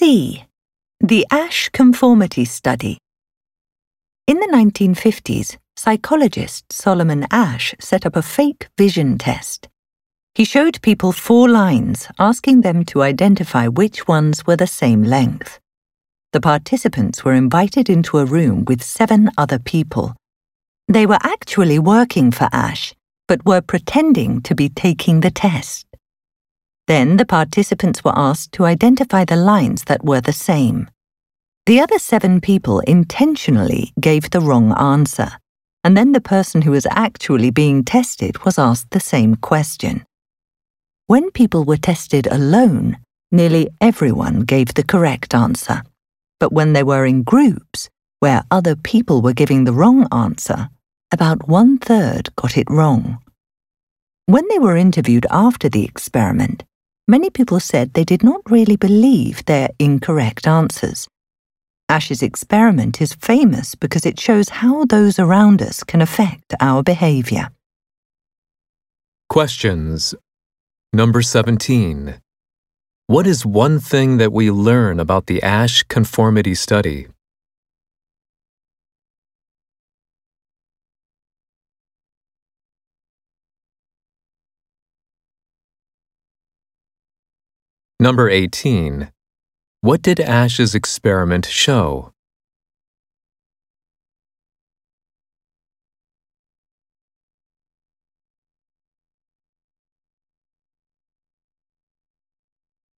C. The Asch Conformity Study. In the 1950s, psychologist Solomon Asch set up a fake vision test. He showed people four lines, asking them to identify which ones were the same length. The participants were invited into a room with seven other people. They were actually working for Asch, but were pretending to be taking the test. Then the participants were asked to identify the lines that were the same. The other seven people intentionally gave the wrong answer, and then the person who was actually being tested was asked the same question. When people were tested alone, nearly everyone gave the correct answer. But when they were in groups, where other people were giving the wrong answer, about one third got it wrong. When they were interviewed after the experiment, many people said they did not really believe their incorrect answers. Asch's experiment is famous because it shows how those around us can affect our behavior. Questions. Number 17. What is one thing that we learn about the Asch conformity study? Number 18. What did Asch's experiment show?